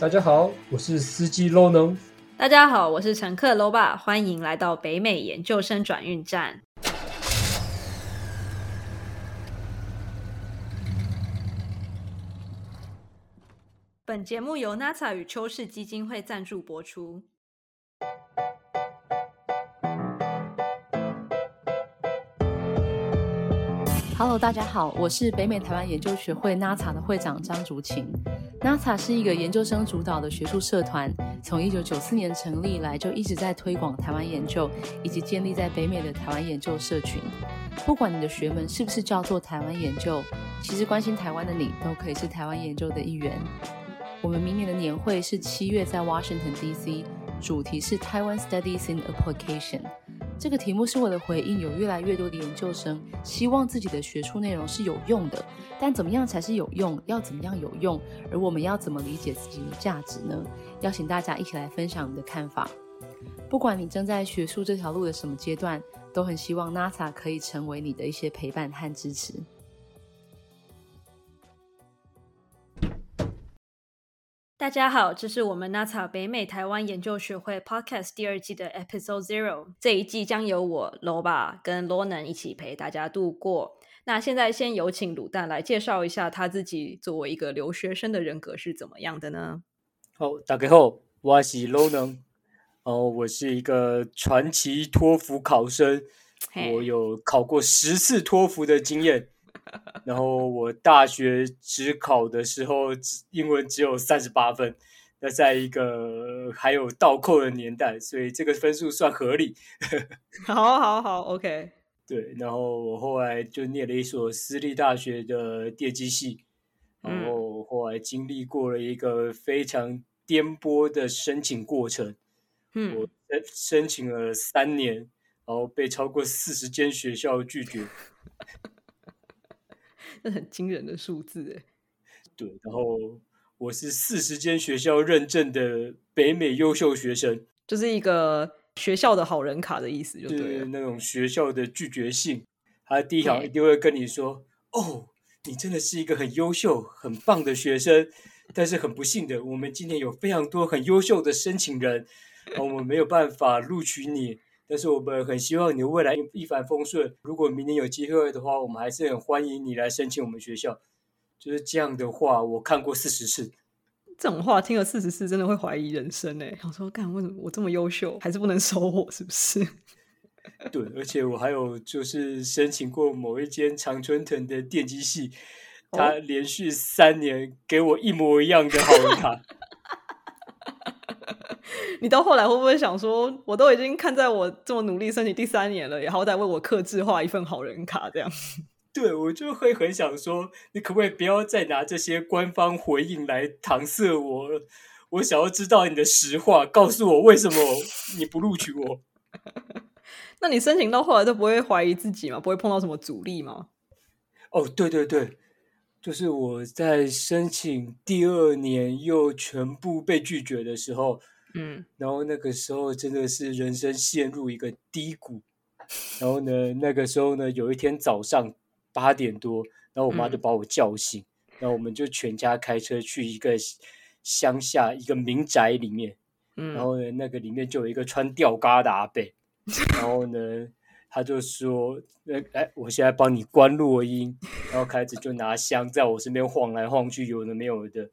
大家好，我是司机 Low 能。大家好，我是乘客 Low 爸，欢迎来到北美研究生转运站。本节目由 NASA 与邱氏基金会赞助播出。Hello，大家好，我是北美台湾研究学会 NASA 的会长张竹琴。NASA 是一个研究生主导的学术社团，从1994年成立以来，就一直在推广台湾研究，以及建立在北美的台湾研究社群。不管你的学门是不是叫做台湾研究，其实关心台湾的你，都可以是台湾研究的一员。我们明年的年会是七月在 Washington D.C.，主题是 Taiwan Studies in Application。这个题目是为了回应有越来越多的研究生希望自己的学术内容是有用的，但怎么样才是有用？要怎么样有用？而我们要怎么理解自己的价值呢？邀请大家一起来分享你的看法。不管你正在学术这条路的什么阶段，都很希望 NASA 可以成为你的一些陪伴和支持。大家好，这是我们 NASA 北美台湾研究学会 Podcast 第二季的 Episode Zero。这一季将由我 Loba 跟 Lonan 一起陪大家度过。那现在先有请卤蛋来介绍一下他自己作为一个留学生的人格是怎么样的呢？好，大家好，我是 Lonan。哦，我是一个传奇托福考生，我有考过十次托福的经验。然后我大学只考的时候，英文只有三十八分。那在一个还有倒扣的年代，所以这个分数算合理。好，好，好，OK。对，然后我后来就念了一所私立大学的电机系，然后后来经历过了一个非常颠簸的申请过程。嗯，我申申请了三年，然后被超过四十间学校拒绝。那很惊人的数字哎，对，然后我是四十间学校认证的北美优秀学生，就是一个学校的好人卡的意思，就对那种学校的拒绝信，他第一条一定会跟你说：“哦，你真的是一个很优秀、很棒的学生，但是很不幸的，我们今天有非常多很优秀的申请人，我们没有办法录取你。”但是我们很希望你未来一帆风顺。如果明年有机会的话，我们还是很欢迎你来申请我们学校。就是这样的话，我看过四十次。这种话听了四十次，真的会怀疑人生哎！想说，干为什么我这么优秀，还是不能收我？是不是？对，而且我还有就是申请过某一间常春藤的电机系，他连续三年给我一模一样的好人卡。你到后来会不会想说，我都已经看在我这么努力申请第三年了，也好歹为我克制化一份好人卡这样？对，我就会很想说，你可不可以不要再拿这些官方回应来搪塞我？我想要知道你的实话，告诉我为什么你不录取我？那你申请到后来都不会怀疑自己吗？不会碰到什么阻力吗？哦，对对对，就是我在申请第二年又全部被拒绝的时候。嗯，然后那个时候真的是人生陷入一个低谷。然后呢，那个时候呢，有一天早上八点多，然后我妈就把我叫醒，然后我们就全家开车去一个乡下一个民宅里面。嗯，然后呢，那个里面就有一个穿吊嘎的阿伯。然后呢，他就说：“那哎，我现在帮你关录音。”然后开始就拿香在我身边晃来晃去，有的没有的。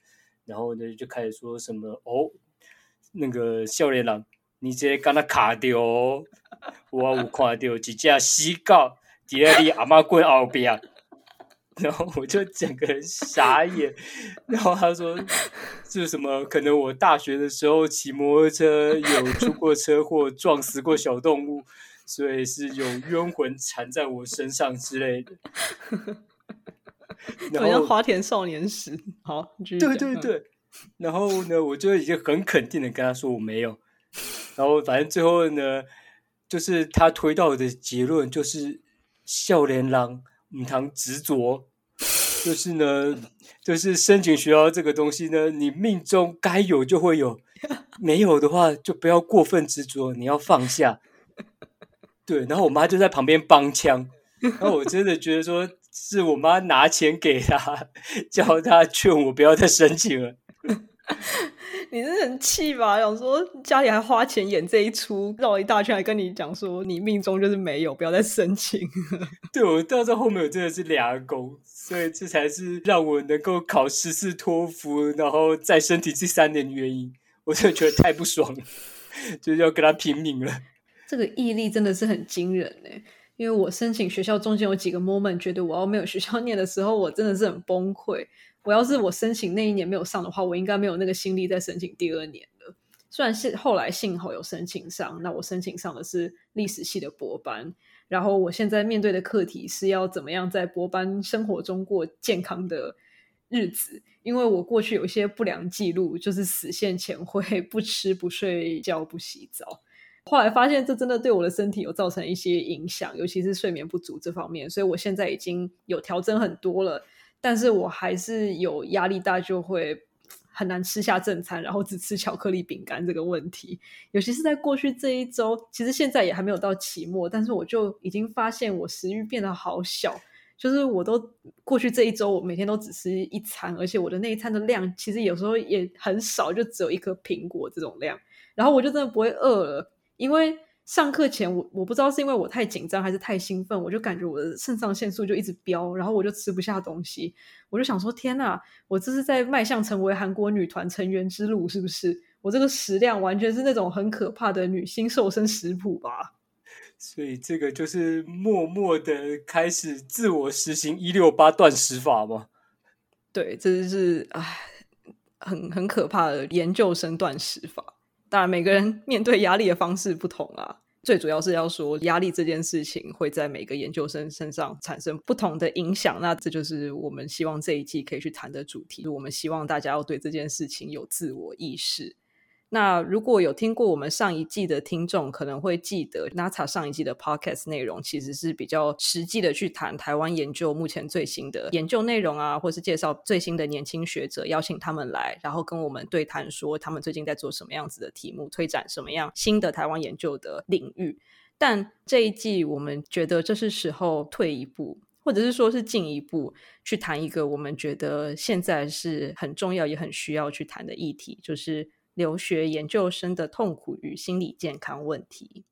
然后呢，就开始说什么哦。那个少年郎，你直接跟他卡掉，我有看到一只死狗在你阿妈棍后边，然后我就整个人傻眼。然后他说是什么？可能我大学的时候骑摩托车有出过车祸，撞死过小动物，所以是有冤魂缠在我身上之类的。好像花田少年时，好，对对对。然后呢，我就已经很肯定的跟他说我没有。然后反正最后呢，就是他推到的结论就是笑脸狼母堂执着，就是呢，就是申请学校这个东西呢，你命中该有就会有，没有的话就不要过分执着，你要放下。对，然后我妈就在旁边帮腔，然后我真的觉得说是我妈拿钱给他，叫他劝我不要再申请了。你是很气吧？想说家里还花钱演这一出，绕一大圈，还跟你讲说你命中就是没有，不要再申请。对我到这后面，我真的是俩工，所以这才是让我能够考十次托福，然后再申请这三年的原因。我真的觉得太不爽了，就是要跟他拼命了。这个毅力真的是很惊人呢。因为我申请学校中间有几个 moment，觉得我要没有学校念的时候，我真的是很崩溃。我要是我申请那一年没有上的话，我应该没有那个心力再申请第二年了。虽然是后来幸好有申请上，那我申请上的是历史系的博班。然后我现在面对的课题是要怎么样在博班生活中过健康的日子，因为我过去有一些不良记录，就是死线前会不吃不睡觉不洗澡。后来发现这真的对我的身体有造成一些影响，尤其是睡眠不足这方面。所以我现在已经有调整很多了，但是我还是有压力大，就会很难吃下正餐，然后只吃巧克力饼干这个问题。尤其是在过去这一周，其实现在也还没有到期末，但是我就已经发现我食欲变得好小，就是我都过去这一周，我每天都只吃一餐，而且我的那一餐的量其实有时候也很少，就只有一颗苹果这种量，然后我就真的不会饿了。因为上课前，我我不知道是因为我太紧张还是太兴奋，我就感觉我的肾上腺素就一直飙，然后我就吃不下东西。我就想说：天呐，我这是在迈向成为韩国女团成员之路，是不是？我这个食量完全是那种很可怕的女性瘦身食谱吧？所以这个就是默默的开始自我实行一六八断食法吗？对，这是唉，很很可怕的研究生断食法。当然，每个人 面对压力的方式不同啊。最主要是要说，压力这件事情会在每个研究生身上产生不同的影响。那这就是我们希望这一季可以去谈的主题。我们希望大家要对这件事情有自我意识。那如果有听过我们上一季的听众，可能会记得 NASA 上一季的 Podcast 内容，其实是比较实际的去谈台湾研究目前最新的研究内容啊，或是介绍最新的年轻学者，邀请他们来，然后跟我们对谈，说他们最近在做什么样子的题目，推展什么样新的台湾研究的领域。但这一季，我们觉得这是时候退一步，或者是说是进一步去谈一个我们觉得现在是很重要也很需要去谈的议题，就是。留学研究生的痛苦与心理健康问题。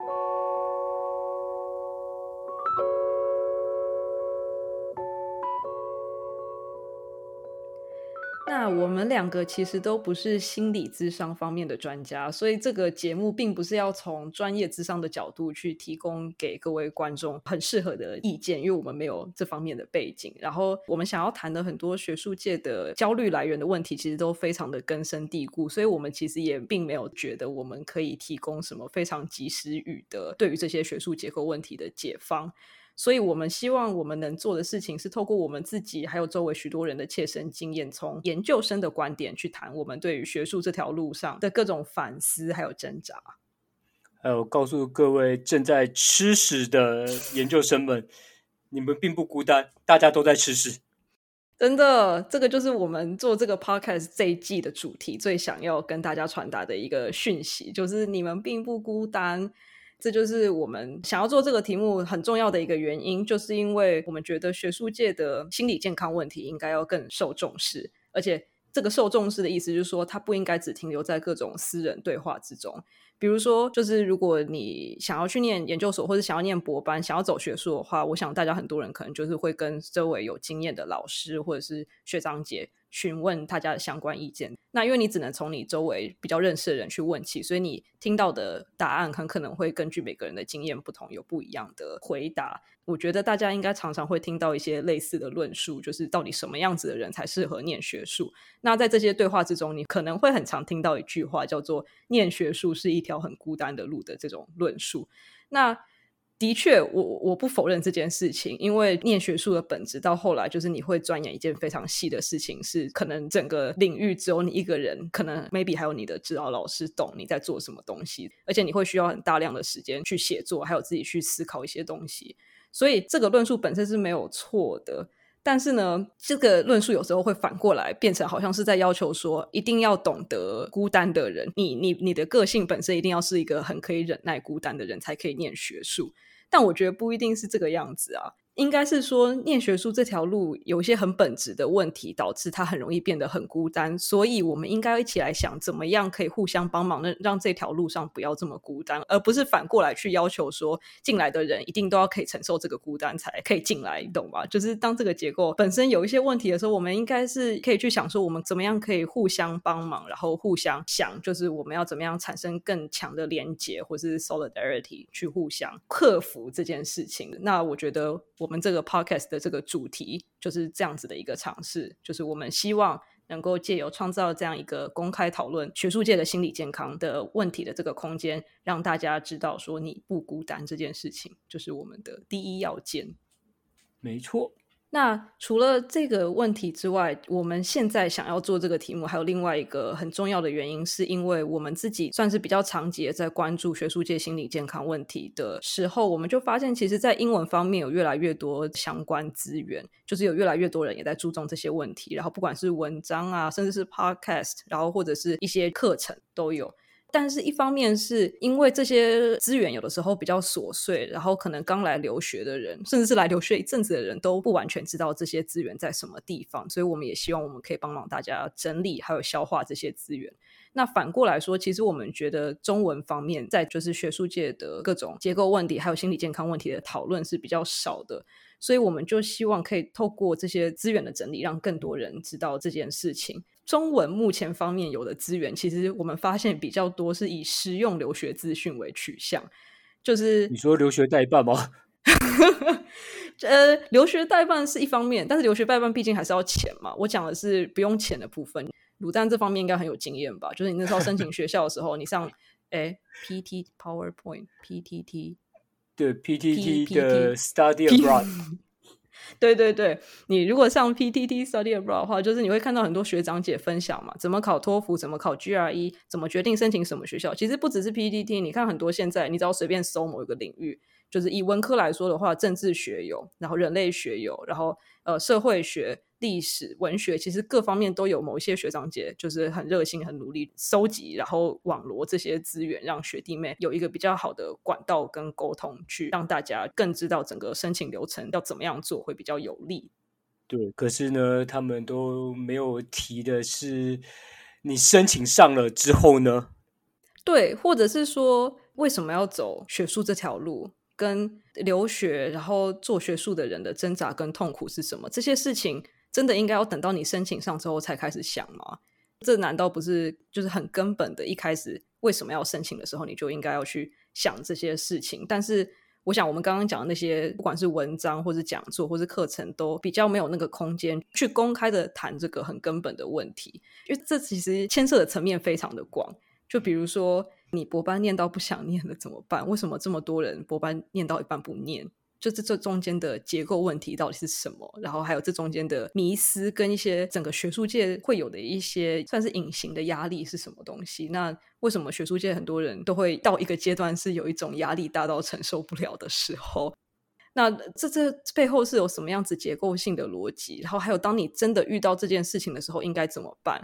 我们两个其实都不是心理智商方面的专家，所以这个节目并不是要从专业智商的角度去提供给各位观众很适合的意见，因为我们没有这方面的背景。然后我们想要谈的很多学术界的焦虑来源的问题，其实都非常的根深蒂固，所以我们其实也并没有觉得我们可以提供什么非常及时雨的对于这些学术结构问题的解方。所以，我们希望我们能做的事情是透过我们自己，还有周围许多人的切身经验，从研究生的观点去谈我们对于学术这条路上的各种反思，还有挣扎。还有告诉各位正在吃屎的研究生们，你们并不孤单，大家都在吃屎。真的，这个就是我们做这个 podcast 这一季的主题，最想要跟大家传达的一个讯息，就是你们并不孤单。这就是我们想要做这个题目很重要的一个原因，就是因为我们觉得学术界的心理健康问题应该要更受重视，而且这个受重视的意思就是说，它不应该只停留在各种私人对话之中。比如说，就是如果你想要去念研究所，或者想要念博班，想要走学术的话，我想大家很多人可能就是会跟周围有经验的老师或者是学长姐。询问大家的相关意见，那因为你只能从你周围比较认识的人去问起，所以你听到的答案很可能会根据每个人的经验不同，有不一样的回答。我觉得大家应该常常会听到一些类似的论述，就是到底什么样子的人才适合念学术？那在这些对话之中，你可能会很常听到一句话，叫做“念学术是一条很孤单的路”的这种论述。那的确，我我不否认这件事情，因为念学术的本质到后来就是你会钻研一件非常细的事情，是可能整个领域只有你一个人，可能 maybe 还有你的指导老师懂你在做什么东西，而且你会需要很大量的时间去写作，还有自己去思考一些东西，所以这个论述本身是没有错的。但是呢，这个论述有时候会反过来变成好像是在要求说，一定要懂得孤单的人，你你你的个性本身一定要是一个很可以忍耐孤单的人才可以念学术。但我觉得不一定是这个样子啊。应该是说，念学术这条路有一些很本质的问题，导致他很容易变得很孤单。所以，我们应该一起来想，怎么样可以互相帮忙，让让这条路上不要这么孤单，而不是反过来去要求说，进来的人一定都要可以承受这个孤单才可以进来，你懂吧？就是当这个结构本身有一些问题的时候，我们应该是可以去想说，我们怎么样可以互相帮忙，然后互相想，就是我们要怎么样产生更强的连接，或是 solidarity 去互相克服这件事情。那我觉得。我们这个 podcast 的这个主题就是这样子的一个尝试，就是我们希望能够借由创造这样一个公开讨论学术界的心理健康的问题的这个空间，让大家知道说你不孤单这件事情，就是我们的第一要件。没错。那除了这个问题之外，我们现在想要做这个题目，还有另外一个很重要的原因，是因为我们自己算是比较长期在关注学术界心理健康问题的时候，我们就发现，其实，在英文方面有越来越多相关资源，就是有越来越多人也在注重这些问题，然后不管是文章啊，甚至是 podcast，然后或者是一些课程都有。但是，一方面是因为这些资源有的时候比较琐碎，然后可能刚来留学的人，甚至是来留学一阵子的人都不完全知道这些资源在什么地方，所以我们也希望我们可以帮忙大家整理还有消化这些资源。那反过来说，其实我们觉得中文方面在就是学术界的各种结构问题还有心理健康问题的讨论是比较少的，所以我们就希望可以透过这些资源的整理，让更多人知道这件事情。中文目前方面有的资源，其实我们发现比较多是以实用留学资讯为取向，就是你说留学代办吗？呃，留学代办是一方面，但是留学代办毕竟还是要钱嘛。我讲的是不用钱的部分。卤蛋这方面应该很有经验吧？就是你那时候申请 学校的时候，你上哎 P T PowerPoint P T T 对 P T T 的 Study Abroad。对对对，你如果上 PTT Study Abroad 的话，就是你会看到很多学长姐分享嘛，怎么考托福，怎么考 GRE，怎么决定申请什么学校。其实不只是 PTT，你看很多现在，你只要随便搜某一个领域。就是以文科来说的话，政治学有，然后人类学有，然后呃社会学、历史、文学，其实各方面都有某一些学长姐，就是很热心、很努力收集，然后网罗这些资源，让学弟妹有一个比较好的管道跟沟通，去让大家更知道整个申请流程要怎么样做会比较有利。对，可是呢，他们都没有提的是，你申请上了之后呢？对，或者是说为什么要走学术这条路？跟留学然后做学术的人的挣扎跟痛苦是什么？这些事情真的应该要等到你申请上之后才开始想吗？这难道不是就是很根本的？一开始为什么要申请的时候，你就应该要去想这些事情？但是我想，我们刚刚讲的那些，不管是文章或者讲座或者课程，都比较没有那个空间去公开的谈这个很根本的问题，因为这其实牵涉的层面非常的广。就比如说。你博班念到不想念了怎么办？为什么这么多人博班念到一半不念？就是这中间的结构问题到底是什么？然后还有这中间的迷思跟一些整个学术界会有的一些算是隐形的压力是什么东西？那为什么学术界很多人都会到一个阶段是有一种压力大到承受不了的时候？那这这背后是有什么样子结构性的逻辑？然后还有当你真的遇到这件事情的时候，应该怎么办？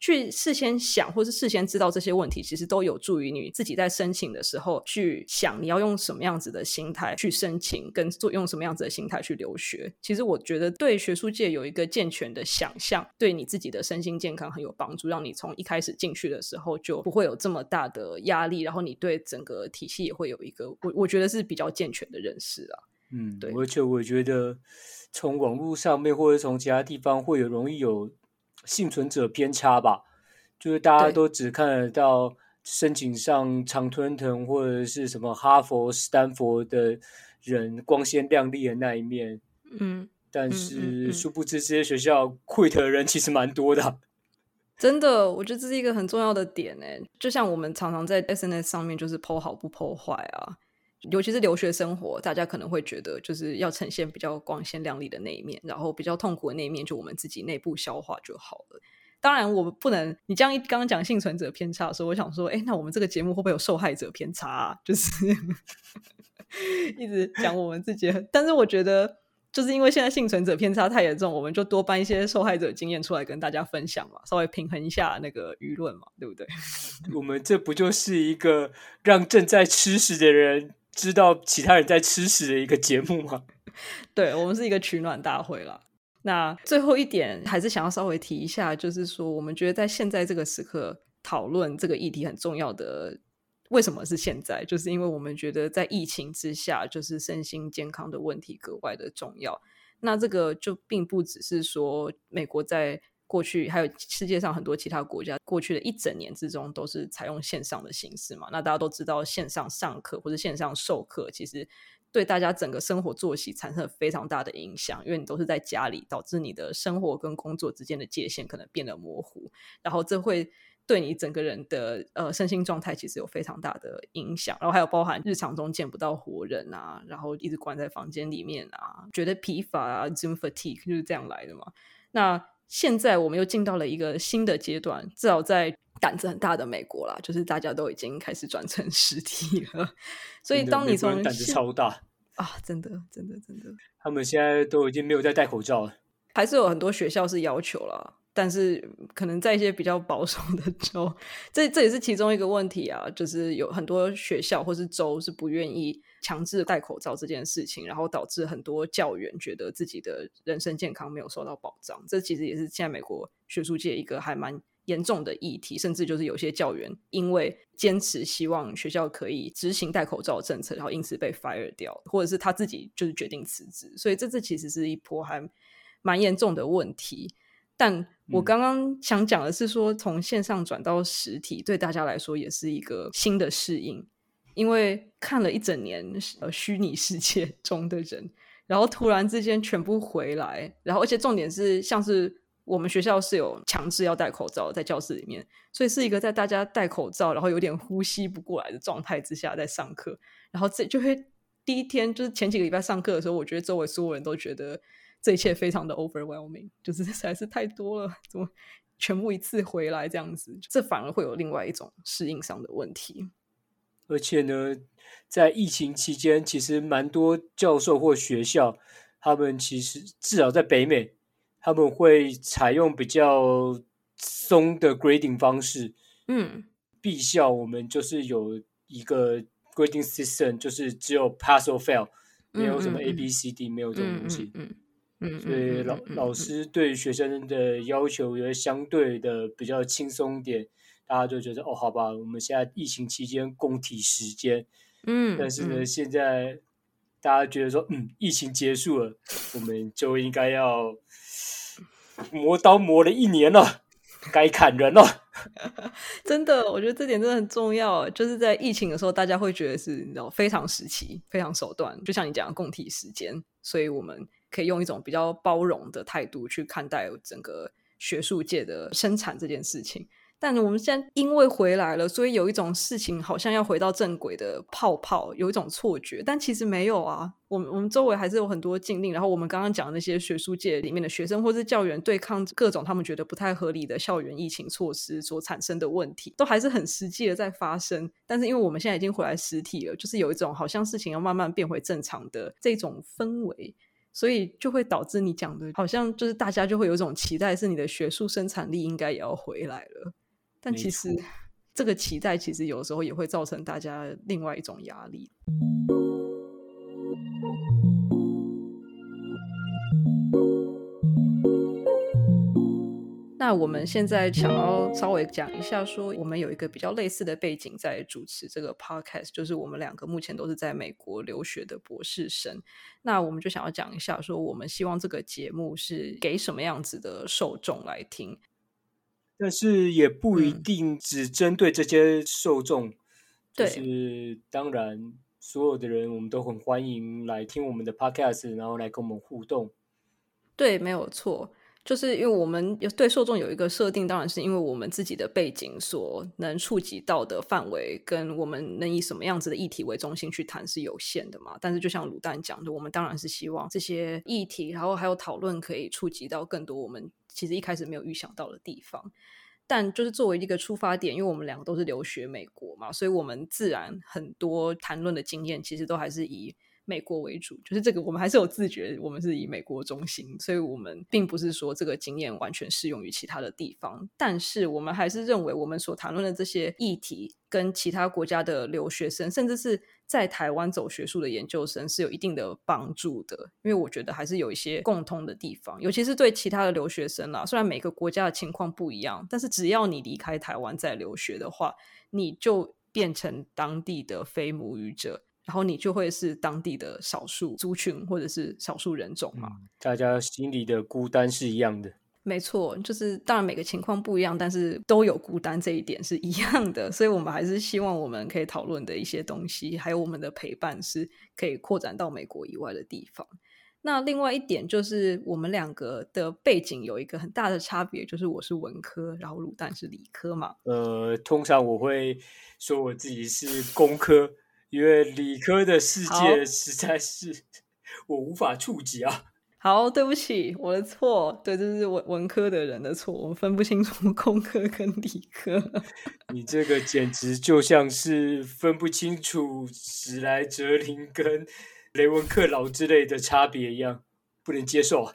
去事先想，或是事先知道这些问题，其实都有助于你自己在申请的时候去想，你要用什么样子的心态去申请，跟做用什么样子的心态去留学。其实我觉得对学术界有一个健全的想象，对你自己的身心健康很有帮助，让你从一开始进去的时候就不会有这么大的压力，然后你对整个体系也会有一个我我觉得是比较健全的认识啊。嗯，对，而且我觉得从网络上面或者从其他地方会有容易有。幸存者偏差吧，就是大家都只看得到申请上常春藤或者是什么哈佛、斯坦福的人光鲜亮丽的那一面，嗯，但是殊不知这些学校 quit 的人其实蛮多的。真的，我觉得这是一个很重要的点诶。就像我们常常在 SNS 上面就是剖好不剖坏啊，尤其是留学生活，大家可能会觉得就是要呈现比较光鲜亮丽的那一面，然后比较痛苦的那一面就我们自己内部消化就好了。当然，我们不能你这样一刚刚讲幸存者偏差的时候，我想说，哎，那我们这个节目会不会有受害者偏差？就是 一直讲我们自己，但是我觉得就是因为现在幸存者偏差太严重，我们就多搬一些受害者经验出来跟大家分享嘛，稍微平衡一下那个舆论嘛，对不对？我们这不就是一个让正在吃屎的人。知道其他人在吃屎的一个节目吗？对我们是一个取暖大会了。那最后一点还是想要稍微提一下，就是说我们觉得在现在这个时刻讨论这个议题很重要的。为什么是现在？就是因为我们觉得在疫情之下，就是身心健康的问题格外的重要。那这个就并不只是说美国在过去，还有世界上很多其他国家过去的一整年之中都是采用线上的形式嘛。那大家都知道，线上上课或者线上授课，其实对大家整个生活作息产生了非常大的影响，因为你都是在家里，导致你的生活跟工作之间的界限可能变得模糊，然后这会。对你整个人的呃身心状态其实有非常大的影响，然后还有包含日常中见不到活人啊，然后一直关在房间里面啊，觉得疲乏啊，Zoom fatigue 就是这样来的嘛。那现在我们又进到了一个新的阶段，至少在胆子很大的美国啦，就是大家都已经开始转成实体了。所以当你从胆子超大啊，真的真的真的，他们现在都已经没有在戴口罩了，还是有很多学校是要求了。但是可能在一些比较保守的州，这这也是其中一个问题啊，就是有很多学校或是州是不愿意强制戴口罩这件事情，然后导致很多教员觉得自己的人身健康没有受到保障。这其实也是现在美国学术界一个还蛮严重的议题，甚至就是有些教员因为坚持希望学校可以执行戴口罩政策，然后因此被 fire 掉，或者是他自己就是决定辞职。所以这这其实是一波还蛮严重的问题。但我刚刚想讲的是说，从线上转到实体，对大家来说也是一个新的适应。因为看了一整年呃虚拟世界 中的人，然后突然之间全部回来，然后而且重点是，像是我们学校是有强制要戴口罩在教室里面，所以是一个在大家戴口罩，然后有点呼吸不过来的状态之下在上课。然后这就会第一天就是前几个礼拜上课的时候，我觉得周围所有人都觉得。这一切非常的 overwhelming，就是实在是太多了，怎么全部一次回来这样子？这反而会有另外一种适应上的问题。而且呢，在疫情期间，其实蛮多教授或学校，他们其实至少在北美，他们会采用比较松的 grading 方式。嗯，B 校我们就是有一个 grading system，就是只有 pass or fail，没有什么 A B C D，没有这种东西。嗯。嗯，所以老老师对学生的要求也相对的比较轻松点，大家就觉得哦，好吧，我们现在疫情期间供体时间，嗯，但是呢，现在大家觉得说，嗯，疫情结束了，我们就应该要磨刀磨了一年了，该砍人了。真的，我觉得这点真的很重要，就是在疫情的时候，大家会觉得是你知道非常时期、非常手段，就像你讲的供体时间，所以我们。可以用一种比较包容的态度去看待整个学术界的生产这件事情，但我们现在因为回来了，所以有一种事情好像要回到正轨的泡泡，有一种错觉，但其实没有啊。我们我们周围还是有很多禁令，然后我们刚刚讲的那些学术界里面的学生或是教员对抗各种他们觉得不太合理的校园疫情措施所产生的问题，都还是很实际的在发生。但是因为我们现在已经回来实体了，就是有一种好像事情要慢慢变回正常的这种氛围。所以就会导致你讲的，好像就是大家就会有一种期待，是你的学术生产力应该也要回来了。但其实这个期待，其实有时候也会造成大家另外一种压力。那我们现在想要稍微讲一下，说我们有一个比较类似的背景在主持这个 podcast，就是我们两个目前都是在美国留学的博士生。那我们就想要讲一下，说我们希望这个节目是给什么样子的受众来听，但是也不一定只针对这些受众。对，当然所有的人我们都很欢迎来听我们的 podcast，然后来跟我们互动。对，没有错。就是因为我们有对受众有一个设定，当然是因为我们自己的背景所能触及到的范围，跟我们能以什么样子的议题为中心去谈是有限的嘛。但是就像卤蛋讲的，我们当然是希望这些议题，然后还有讨论可以触及到更多我们其实一开始没有预想到的地方。但就是作为一个出发点，因为我们两个都是留学美国嘛，所以我们自然很多谈论的经验其实都还是以。美国为主，就是这个我们还是有自觉，我们是以美国中心，所以我们并不是说这个经验完全适用于其他的地方，但是我们还是认为我们所谈论的这些议题跟其他国家的留学生，甚至是在台湾走学术的研究生是有一定的帮助的，因为我觉得还是有一些共通的地方，尤其是对其他的留学生啦，虽然每个国家的情况不一样，但是只要你离开台湾在留学的话，你就变成当地的非母语者。然后你就会是当地的少数族群或者是少数人种嘛？大家心里的孤单是一样的。没错，就是当然每个情况不一样，但是都有孤单这一点是一样的。所以我们还是希望我们可以讨论的一些东西，还有我们的陪伴是可以扩展到美国以外的地方。那另外一点就是我们两个的背景有一个很大的差别，就是我是文科，然后卤蛋是理科嘛。呃，通常我会说我自己是工科。因为理科的世界实在是我无法触及啊！好，对不起，我的错。对，这是文文科的人的错，我分不清楚 工科跟理科。你这个简直就像是分不清楚史莱哲林跟雷文克劳之类的差别一样，不能接受。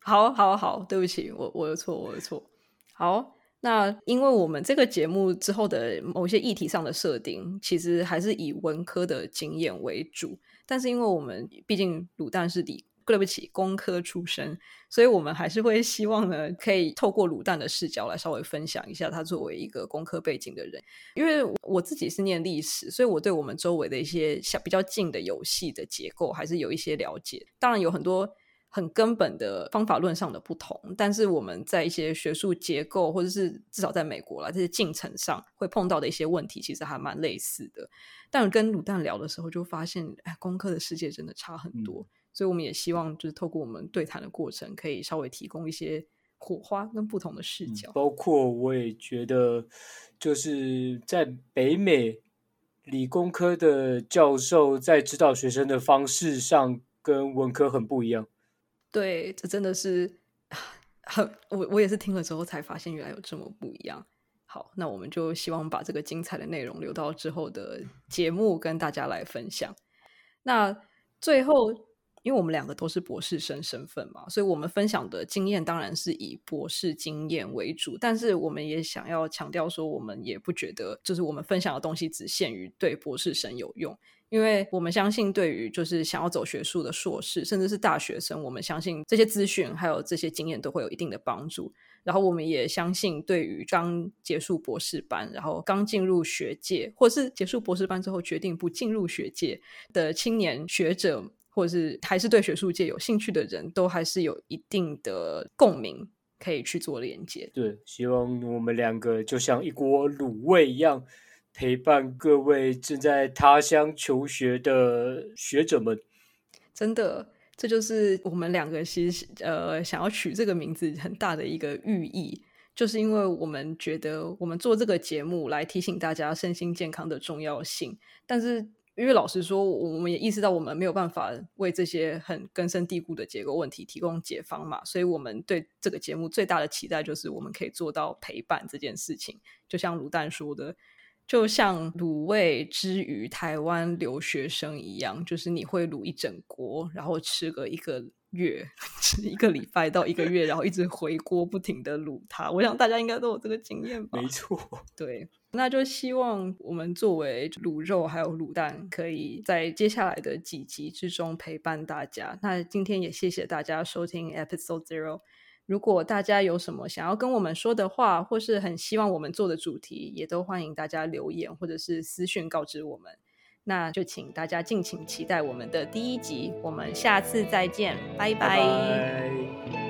好，好，好，对不起，我我的错，我的错。好。那因为我们这个节目之后的某些议题上的设定，其实还是以文科的经验为主。但是因为我们毕竟卤蛋是理，对不起，工科出身，所以我们还是会希望呢，可以透过卤蛋的视角来稍微分享一下他作为一个工科背景的人。因为我自己是念历史，所以我对我们周围的一些小比较近的游戏的结构还是有一些了解。当然有很多。很根本的方法论上的不同，但是我们在一些学术结构，或者是至少在美国啦，这些进程上会碰到的一些问题，其实还蛮类似的。但跟卤蛋聊的时候，就发现，哎，工科的世界真的差很多。所以我们也希望，就是透过我们对谈的过程，可以稍微提供一些火花跟不同的视角。包括我也觉得，就是在北美理工科的教授在指导学生的方式上，跟文科很不一样。对，这真的是 很我我也是听了之后才发现，原来有这么不一样。好，那我们就希望把这个精彩的内容留到之后的节目跟大家来分享。那最后，因为我们两个都是博士生身份嘛，所以我们分享的经验当然是以博士经验为主。但是我们也想要强调说，我们也不觉得就是我们分享的东西只限于对博士生有用。因为我们相信，对于就是想要走学术的硕士，甚至是大学生，我们相信这些资讯还有这些经验都会有一定的帮助。然后我们也相信，对于刚结束博士班，然后刚进入学界，或是结束博士班之后决定不进入学界的青年学者，或者是还是对学术界有兴趣的人，都还是有一定的共鸣，可以去做连接。对，希望我们两个就像一锅卤味一样。陪伴各位正在他乡求学的学者们，真的，这就是我们两个其实呃想要取这个名字很大的一个寓意，就是因为我们觉得我们做这个节目来提醒大家身心健康的重要性。但是，因为老实说，我们也意识到我们没有办法为这些很根深蒂固的结构问题提供解方嘛，所以我们对这个节目最大的期待就是我们可以做到陪伴这件事情。就像卤蛋说的。就像卤味之于台湾留学生一样，就是你会卤一整锅，然后吃个一个月，吃一个礼拜到一个月，然后一直回锅不停的卤它。我想大家应该都有这个经验吧？没错，对，那就希望我们作为卤肉还有卤蛋，可以在接下来的几集之中陪伴大家。那今天也谢谢大家收听 Episode Zero。如果大家有什么想要跟我们说的话，或是很希望我们做的主题，也都欢迎大家留言或者是私讯告知我们。那就请大家敬请期待我们的第一集，我们下次再见，拜拜。